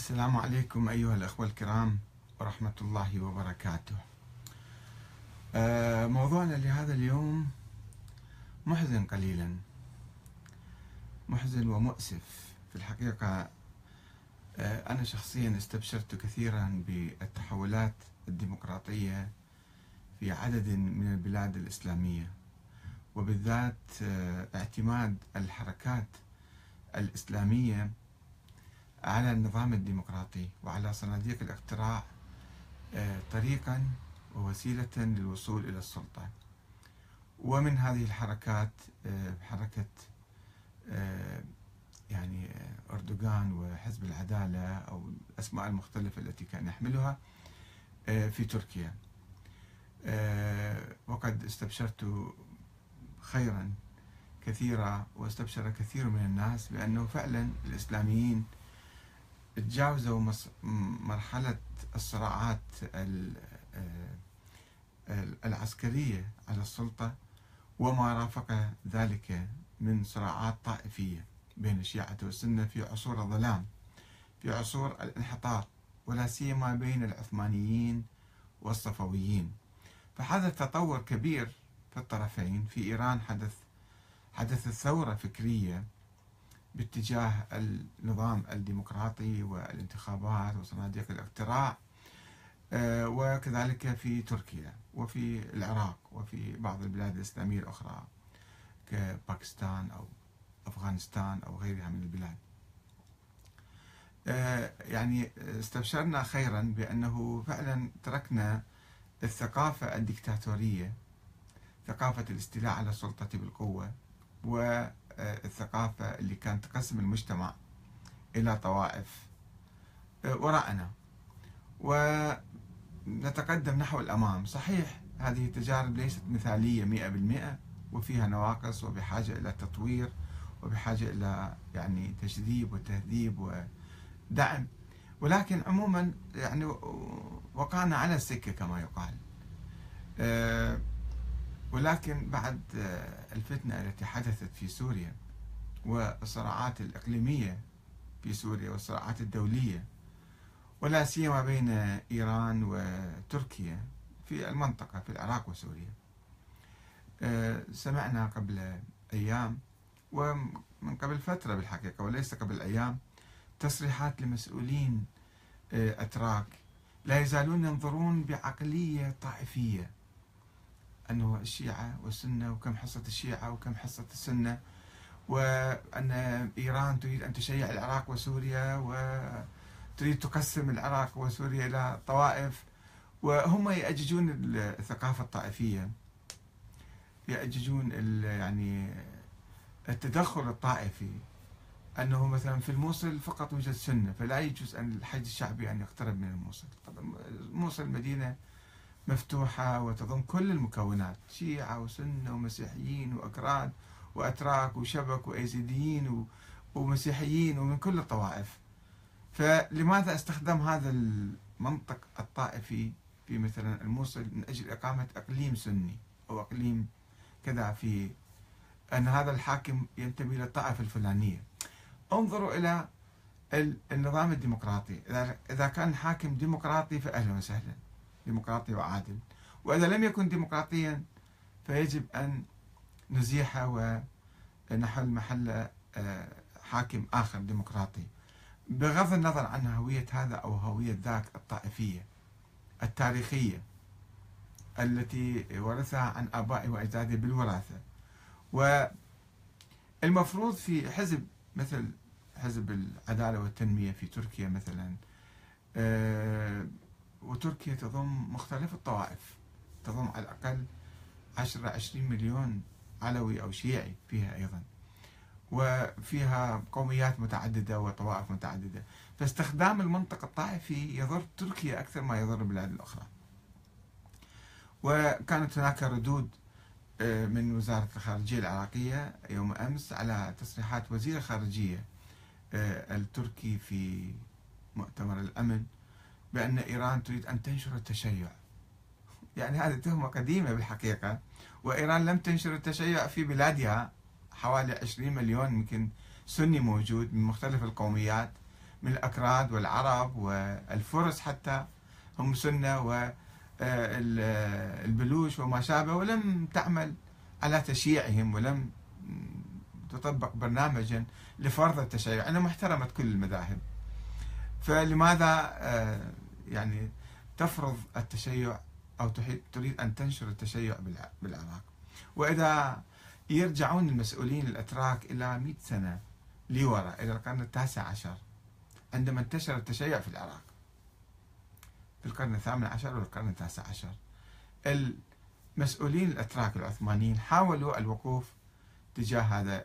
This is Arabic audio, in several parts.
السلام عليكم أيها الأخوة الكرام ورحمة الله وبركاته. آه، موضوعنا لهذا اليوم محزن قليلا. محزن ومؤسف. في الحقيقة آه، أنا شخصيا استبشرت كثيرا بالتحولات الديمقراطية في عدد من البلاد الإسلامية وبالذات آه، اعتماد الحركات الإسلامية على النظام الديمقراطي وعلى صناديق الاقتراع آه، طريقا ووسيلة للوصول إلى السلطة. ومن هذه الحركات آه، حركة آه، يعني أردوغان وحزب العدالة أو الأسماء المختلفة التي كان يحملها في تركيا. وقد استبشرت خيرا كثيرا واستبشر كثير من الناس بأنه فعلا الإسلاميين تجاوزوا مرحلة الصراعات العسكرية على السلطة وما رافق ذلك من صراعات طائفية بين الشيعة والسنة في عصور الظلام في عصور الانحطاط ولا سيما بين العثمانيين والصفويين. فحدث تطور كبير في الطرفين. في إيران حدث حدثت ثورة فكرية باتجاه النظام الديمقراطي والانتخابات وصناديق الاقتراع آه، وكذلك في تركيا وفي العراق وفي بعض البلاد الإسلامية الأخرى كباكستان أو أفغانستان أو غيرها من البلاد. آه، يعني استبشرنا خيرا بأنه فعلا تركنا الثقافة الدكتاتورية ثقافة الاستيلاء على السلطة بالقوة و الثقافة اللي كانت تقسم المجتمع إلى طوائف. آه، وراءنا. ونتقدم نحو الأمام. صحيح هذه التجارب ليست مثالية مئة بالمئة وفيها نواقص وبحاجة إلى تطوير وبحاجة إلى يعني تجذيب وتهذيب ودعم. ولكن عموما يعني وقعنا على السكة كما يقال. آه، ولكن بعد آه، الفتنة التي حدثت في سوريا والصراعات الإقليمية في سوريا والصراعات الدولية ولا سيما بين إيران وتركيا في المنطقة في العراق وسوريا. آه، سمعنا قبل أيام ومن قبل فترة بالحقيقة وليس قبل أيام تصريحات لمسؤولين آه، أتراك لا يزالون ينظرون بعقلية طائفية. أنه الشيعة والسنة وكم حصة الشيعة وكم حصة السنة وأن إيران تريد أن تشيع العراق وسوريا وتريد تقسم العراق وسوريا إلى طوائف وهم يأججون الثقافة الطائفية. يأججون يعني التدخل الطائفي. أنه مثلا في الموصل فقط يوجد سنة فلا يجوز أن الحج الشعبي أن يقترب من الموصل. الموصل مدينة مفتوحة وتضم كل المكونات شيعة وسنة ومسيحيين وأكراد وأتراك وشبك وأيزيديين ومسيحيين ومن كل الطوائف. فلماذا أستخدم هذا المنطق الطائفي في مثلا الموصل من أجل إقامة إقليم سني أو إقليم كذا في أن هذا الحاكم ينتمي للطائفة الفلانية؟ انظروا إلى النظام الديمقراطي. إذا كان حاكم ديمقراطي فأهلا وسهلا. ديمقراطي وعادل. وإذا لم يكن ديمقراطيا فيجب أن نزيحه ونحل محل آه، حاكم آخر ديمقراطي. بغض النظر عن هوية هذا أو هوية ذاك الطائفية التاريخية التي ورثها عن آبائه وأجداده بالوراثة. والمفروض في حزب مثل حزب العدالة والتنمية في تركيا مثلا آه، وتركيا تضم مختلف الطوائف. تضم على الأقل 10 20 مليون علوي أو شيعي فيها أيضا. وفيها قوميات متعددة وطوائف متعددة. فاستخدام المنطق الطائفي يضر تركيا أكثر ما يضر البلاد الأخرى. وكانت هناك ردود آه، من وزارة الخارجية العراقية يوم أمس على تصريحات وزير الخارجية آه، التركي في مؤتمر الأمن. بأن إيران تريد أن تنشر التشيع. يعني هذه تهمة قديمة بالحقيقة. وإيران لم تنشر التشيع في بلادها. حوالي 20 مليون يمكن سني موجود من مختلف القوميات من الأكراد والعرب والفرس حتى. هم سنة والبلوش وما شابه. ولم تعمل على تشييعهم ولم تطبق برنامجا لفرض التشيع. أنها محترمة كل المذاهب. فلماذا آه، يعني تفرض التشيع أو تريد أن تنشر التشيع بالعراق؟ وإذا يرجعون المسؤولين الأتراك إلى 100 سنة لوراء إلى القرن التاسع عشر عندما انتشر التشيع في العراق في القرن الثامن عشر والقرن التاسع عشر المسؤولين الأتراك العثمانيين حاولوا الوقوف تجاه هذا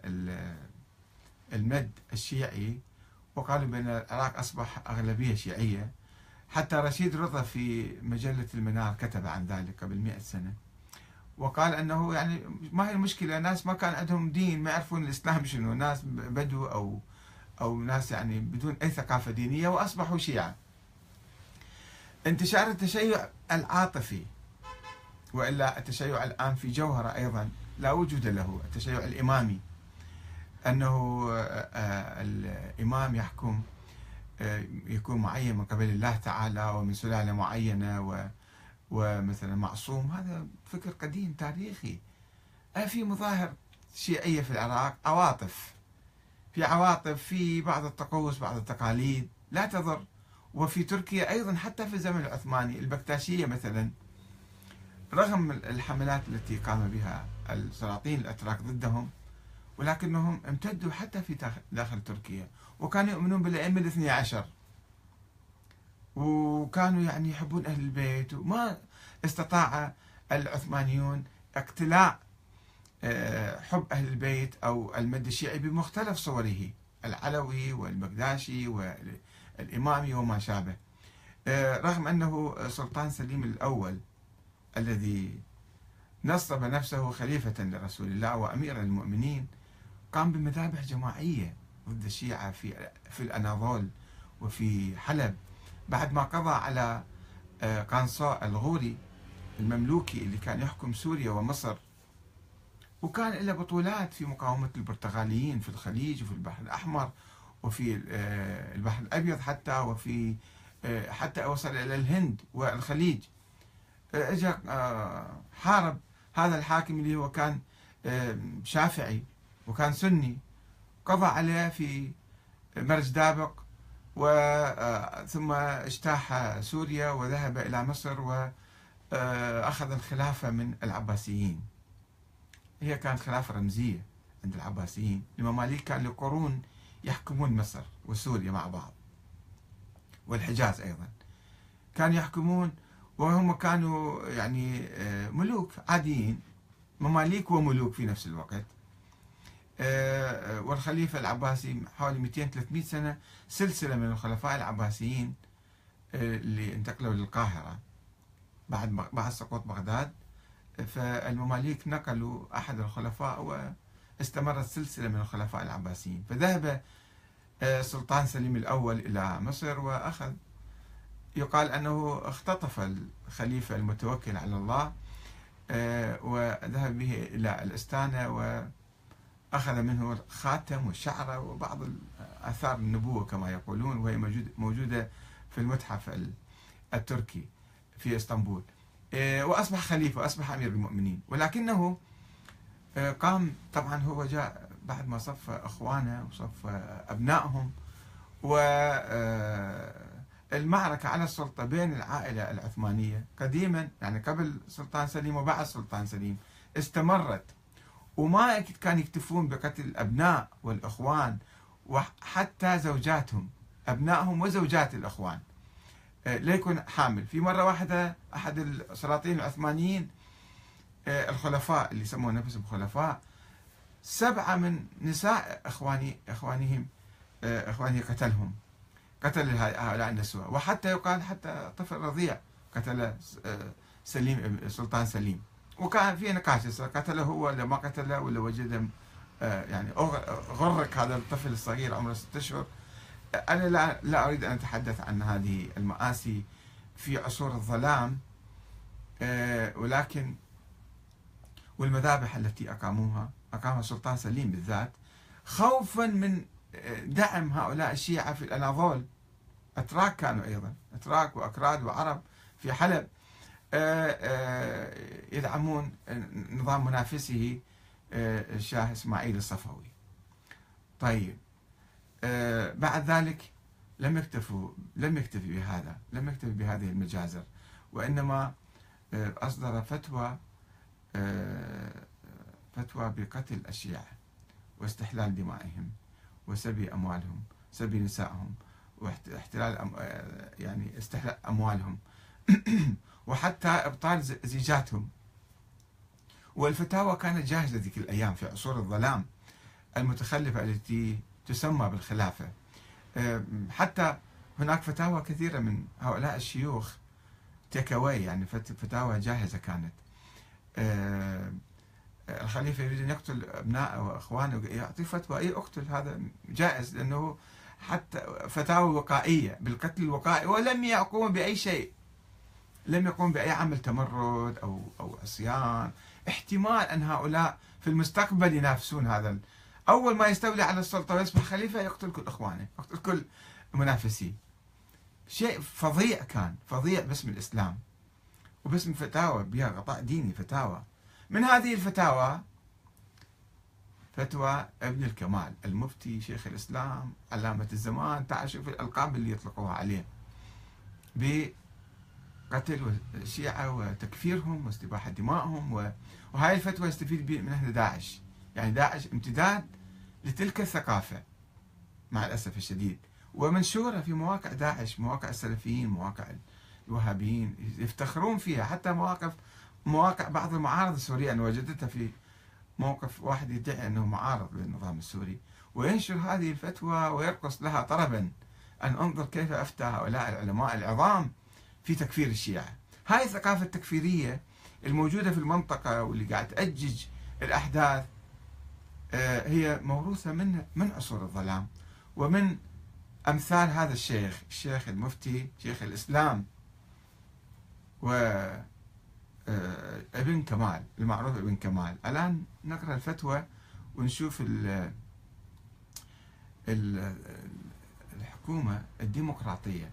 المد الشيعي وقالوا بأن العراق أصبح أغلبية شيعية. حتى رشيد رضا في مجلة المنار كتب عن ذلك قبل مئة سنة. وقال أنه يعني ما هي المشكلة؟ ناس ما كان عندهم دين ما يعرفون الإسلام شنو. ناس بدو أو أو ناس يعني بدون أي ثقافة دينية وأصبحوا شيعة. انتشار التشيع العاطفي وإلا التشيع الآن في جوهرة أيضا لا وجود له. التشيع الإمامي. أنه آه، آه، الإمام يحكم آه، يكون معين من قبل الله تعالى ومن سلالة معينة ومثلا معصوم. هذا فكر قديم تاريخي. في مظاهر شيعية في العراق عواطف. في عواطف في بعض الطقوس بعض التقاليد. لا تضر. وفي تركيا أيضا حتى في الزمن العثماني البكتاشية مثلا. رغم الحملات التي قام بها السلاطين الأتراك ضدهم ولكنهم امتدوا حتى في داخل تركيا وكانوا يؤمنون بالأئمة الاثني عشر. وكانوا يعني يحبون أهل البيت وما استطاع العثمانيون اقتلاع آه، حب أهل البيت أو المد الشيعي بمختلف صوره العلوي والمقداشي والإمامي وما شابه. آه، رغم أنه سلطان سليم الأول الذي نصب نفسه خليفة لرسول الله وأمير المؤمنين قام بمذابح جماعية ضد الشيعة في في الأناضول وفي حلب. بعد ما قضى على آه، قنصاء الغوري المملوكي اللي كان يحكم سوريا ومصر وكان له بطولات في مقاومة البرتغاليين في الخليج وفي البحر الأحمر وفي آه، البحر الأبيض حتى وفي آه، حتى وصل إلى الهند والخليج. اجى حارب هذا الحاكم اللي هو كان شافعي. وكان سني. قضى عليه في مرج دابق آه، اجتاح سوريا وذهب إلى مصر وأخذ آه، الخلافة من العباسيين. هي كانت خلافة رمزية عند العباسيين. المماليك كان لقرون يحكمون مصر وسوريا مع بعض. والحجاز أيضا. كانوا يحكمون وهم كانوا يعني آه، ملوك عاديين. مماليك وملوك في نفس الوقت. والخليفة العباسي حوالي 200 300 سنة سلسلة من الخلفاء العباسيين آه، اللي انتقلوا للقاهرة بعد بعد سقوط بغداد. فالمماليك نقلوا أحد الخلفاء واستمرت سلسلة من الخلفاء العباسيين. فذهب آه، سلطان سليم الأول إلى مصر وأخذ يقال أنه اختطف الخليفة المتوكل على الله وذهب به إلى الأستانة و أخذ منه الخاتم والشعرة وبعض آثار النبوة كما يقولون وهي موجودة في المتحف التركي في إسطنبول. إيه، وأصبح خليفة وأصبح أمير المؤمنين. ولكنه إيه، قام طبعا هو جاء بعد ما صف أخوانه وصف أبنائهم والمعركة إيه، على السلطة بين العائلة العثمانية. قديما يعني قبل سلطان سليم وبعد سلطان سليم استمرت وما كانوا يكتفون بقتل الأبناء والإخوان وحتى زوجاتهم. أبنائهم وزوجات الإخوان. آه، ليكون حامل. في مرة واحدة أحد السلاطين العثمانيين آه، الخلفاء اللي يسمون نفسهم خلفاء سبعة من نساء إخواني إخوانهم آه، إخوانه قتلهم. قتل هؤلاء النسوة. وحتى يقال حتى طفل رضيع قتل سليم سلطان سليم. وكان في نقاش قتله هو ولا ما قتله ولا وجد آه، يعني غرق هذا الطفل الصغير عمره ستة أشهر. أنا لا لا أريد أن أتحدث عن هذه المآسي في عصور الظلام آه، ولكن والمذابح التي أقاموها أقامها السلطان سليم بالذات خوفا من دعم هؤلاء الشيعة في الأناضول. أتراك كانوا أيضا أتراك وأكراد وعرب في حلب. يدعمون نظام منافسه الشاه إسماعيل الصفوي. طيب بعد ذلك لم يكتفوا لم يكتفي بهذا لم يكتفي بهذه المجازر وإنما أصدر فتوى فتوى بقتل الشيعة واستحلال دمائهم وسبي أموالهم سبي نسائهم واحتلال يعني استحلال أموالهم. وحتى إبطال زيجاتهم. والفتاوى كانت جاهزة ذيك الأيام في عصور الظلام المتخلفة التي تسمى بالخلافة. حتى هناك فتاوى كثيرة من هؤلاء الشيوخ تيكاوي يعني فتاوى جاهزة كانت. الخليفة يريد أن يقتل أبنائه وأخوانه يعطي فتوى. أي أقتل هذا جائز لأنه حتى فتاوى وقائية بالقتل الوقائي ولم يقوم بأي شيء. لم يقوم بأي عمل تمرد أو أو عصيان. احتمال أن هؤلاء في المستقبل ينافسون هذا أول ما يستولي على السلطة ويصبح خليفة يقتل كل إخوانه يقتل كل منافسيه شيء فظيع كان فظيع باسم الإسلام وباسم فتاوى بها غطاء ديني فتاوى. من هذه الفتاوى؟ فتوى ابن الكمال المفتي شيخ الإسلام علامة الزمان تعال شوف الألقاب اللي يطلقوها عليه. بقتل الشيعة وتكفيرهم واستباحة دمائهم وهاي الفتوى يستفيد منها داعش. يعني داعش امتداد لتلك الثقافة مع الأسف الشديد. ومنشورة في مواقع داعش مواقع السلفيين مواقع الوهابيين يفتخرون فيها. حتى مواقف مواقع بعض المعارضة السورية أنا وجدتها في موقف واحد يدعي أنه معارض للنظام السوري. وينشر هذه الفتوى ويرقص لها طربا أن انظر كيف أفتى هؤلاء العلماء العظام في تكفير الشيعة. هاي الثقافة التكفيرية الموجودة في المنطقة واللي قاعد تأجج الأحداث آه، هي موروثة من من عصور الظلام ومن أمثال هذا الشيخ الشيخ المفتي شيخ الإسلام و آه، ابن كمال المعروف ابن كمال. الآن نقرأ الفتوى ونشوف ال الحكومة الديمقراطية.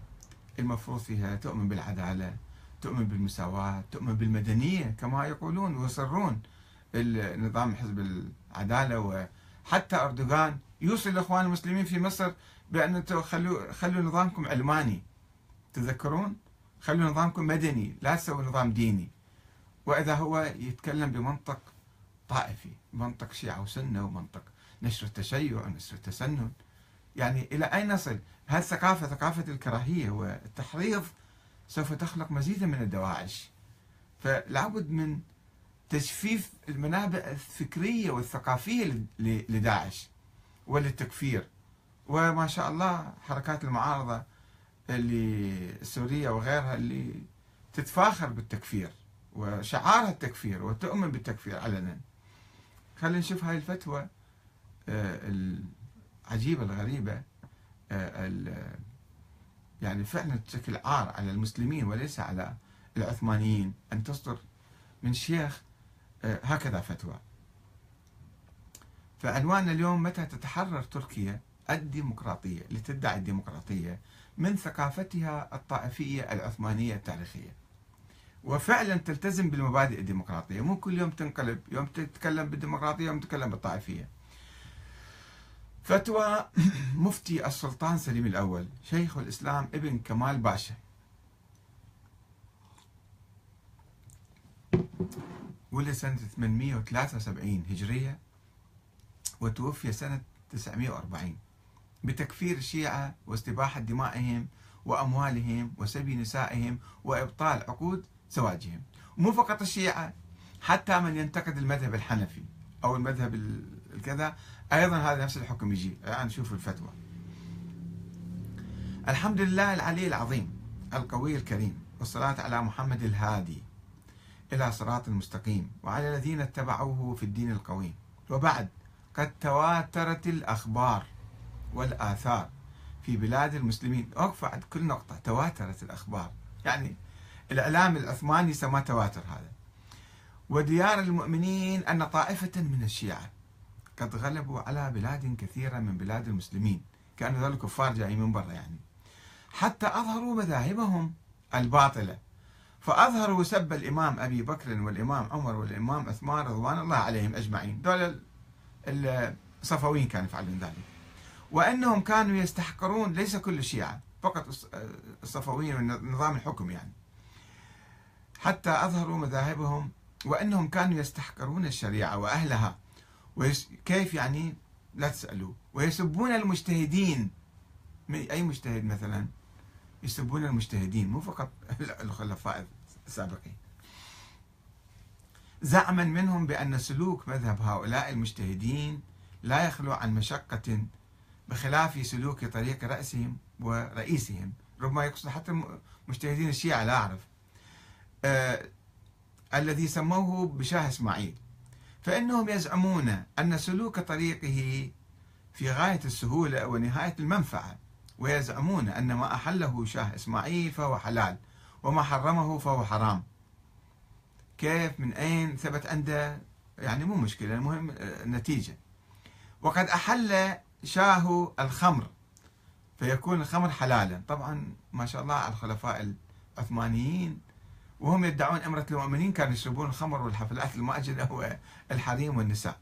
المفروض فيها تؤمن بالعدالة تؤمن بالمساواة تؤمن بالمدنية كما يقولون ويصرون النظام حزب العدالة. وحتى أردوغان يوصي الإخوان المسلمين في مصر بأن خلوا خلوا نظامكم علماني. تذكرون؟ خلوا نظامكم مدني لا تسووا نظام ديني. وإذا هو يتكلم بمنطق طائفي منطق شيعة وسنة ومنطق نشر التشيع ونشر التسنن. يعني إلى أين نصل؟ هذه الثقافة ثقافة الكراهية والتحريض سوف تخلق مزيدا من الدواعش؟ فلابد من تجفيف المنابع الفكرية والثقافية لداعش وللتكفير. وما شاء الله حركات المعارضة اللي السورية وغيرها اللي تتفاخر بالتكفير وشعارها التكفير وتؤمن بالتكفير علنا. خلينا نشوف هاي الفتوى العجيبة الغريبة آه، يعني فعلا تشكل عار على المسلمين وليس على العثمانيين. أن تصدر من شيخ آه، هكذا فتوى. فعنواننا اليوم متى تتحرر تركيا؟ الديمقراطية لتدعي الديمقراطية من ثقافتها الطائفية العثمانية التاريخية. وفعلا تلتزم بالمبادئ الديمقراطية. مو كل يوم تنقلب يوم تتكلم بالديمقراطية يوم تتكلم بالطائفية. فتوى مفتي السلطان سليم الأول شيخ الإسلام ابن كمال باشا. ولد سنة 873 هجرية وتوفي سنة 940 بتكفير الشيعة واستباحة دمائهم وأموالهم وسبي نسائهم وإبطال عقود زواجهم. مو فقط الشيعة حتى من ينتقد المذهب الحنفي أو المذهب الكذا أيضا هذا نفس الحكم يجي. الآن نشوف الفتوى. الحمد لله العلي العظيم القوي الكريم والصلاة على محمد الهادي إلى صراط المستقيم وعلى الذين اتبعوه في الدين القويم. وبعد قد تواترت الأخبار والآثار في بلاد المسلمين. أوقف عند كل نقطة. تواترت الأخبار. يعني الإعلام العثماني سماه تواتر هذا. وديار المؤمنين أن طائفة من الشيعة قد غلبوا على بلاد كثيرة من بلاد المسلمين كانوا ذلك كفار جايين من برا يعني. حتى أظهروا مذاهبهم الباطلة. فأظهروا سب الإمام أبي بكر والإمام عمر والإمام عثمان رضوان الله عليهم أجمعين. دول الصفويين كانوا يفعلون ذلك. وأنهم كانوا يستحقرون ليس كل الشيعة فقط الصفويين ونظام الحكم يعني. حتى أظهروا مذاهبهم وأنهم كانوا يستحقرون الشريعة وأهلها. كيف يعني لا تسألوا؟ ويسبون المجتهدين. أي مجتهد مثلا؟ يسبون المجتهدين مو فقط الخلفاء السابقين. زعما منهم بأن سلوك مذهب هؤلاء المجتهدين لا يخلو عن مشقة بخلاف سلوك طريق رأسهم ورئيسهم. ربما يقصد حتى مجتهدين الشيعة لا أعرف. آه الذي سموه بشاه إسماعيل. فإنهم يزعمون أن سلوك طريقه في غاية السهولة ونهاية المنفعة ويزعمون أن ما أحله شاه إسماعيل فهو حلال وما حرمه فهو حرام. كيف؟ من أين ثبت عنده يعني مو مشكلة المهم النتيجة وقد أحل شاه الخمر فيكون الخمر حلالا. طبعا ما شاء الله على الخلفاء العثمانيين وهم يدعون أمرة المؤمنين كانوا يشربون الخمر والحفلات الماجدة والحريم والنساء.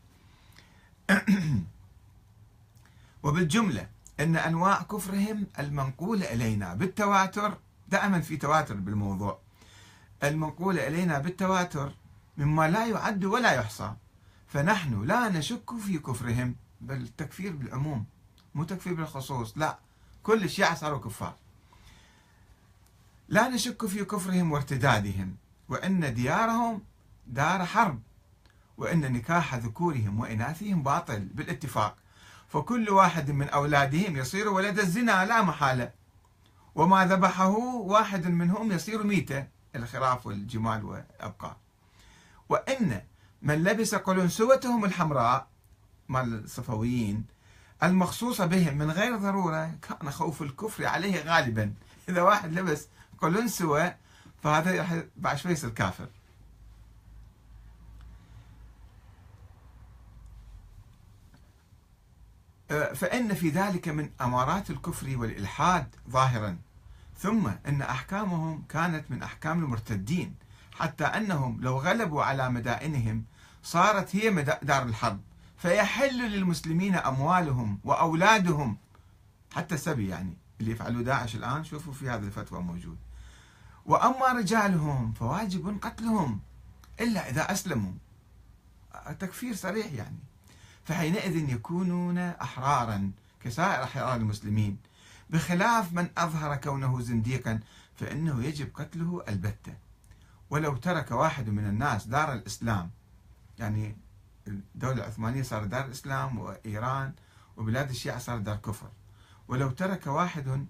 وبالجملة أن أنواع كفرهم المنقولة إلينا بالتواتر دائما في تواتر بالموضوع. المنقولة إلينا بالتواتر مما لا يعد ولا يحصى. فنحن لا نشك في كفرهم بل تكفير بالعموم مو تكفير بالخصوص لا. كل الشيعة صاروا كفار. لا نشك في كفرهم وارتدادهم وأن ديارهم دار حرب وأن نكاح ذكورهم وإناثهم باطل بالاتفاق. فكل واحد من أولادهم يصير ولد الزنا لا محالة. وما ذبحه واحد منهم يصير ميتة الخراف والجمال والأبقار وإن من لبس قلنسوتهم الحمراء مال الصفويين المخصوصة بهم من غير ضرورة كان خوف الكفر عليه غالبا. إذا واحد لبس قلنسوة فهذا بعد شوي يصير كافر. أه، فإن في ذلك من أمارات الكفر والإلحاد ظاهرا. ثم أن أحكامهم كانت من أحكام المرتدين حتى أنهم لو غلبوا على مدائنهم صارت هي دار الحرب. فيحل للمسلمين أموالهم وأولادهم حتى السبي يعني اللي يفعلوا داعش الآن شوفوا في هذه الفتوى موجود. وأما رجالهم فواجب قتلهم إلا إذا أسلموا. تكفير صريح يعني. فحينئذ يكونون أحرارا كسائر أحرار المسلمين. بخلاف من أظهر كونه زنديقا فإنه يجب قتله البتة. ولو ترك واحد من الناس دار الإسلام يعني الدولة العثمانية صار دار الإسلام وإيران وبلاد الشيعة صار دار كفر. ولو ترك واحد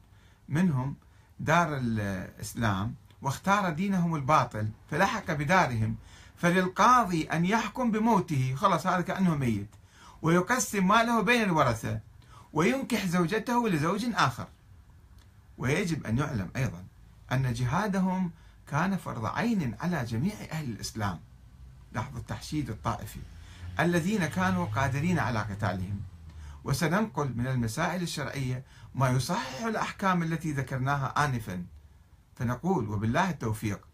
منهم دار الإسلام واختار دينهم الباطل فلحق بدارهم فللقاضي أن يحكم بموته. خلاص هذا كأنه ميت. ويقسم ماله بين الورثة وينكح زوجته لزوج آخر. ويجب أن يعلم أيضا أن جهادهم كان فرض عين على جميع أهل الإسلام. لاحظوا التحشيد الطائفي. الذين كانوا قادرين على قتالهم. وسننقل من المسائل الشرعية ما يصحح الأحكام التي ذكرناها آنفا. فنقول وبالله التوفيق.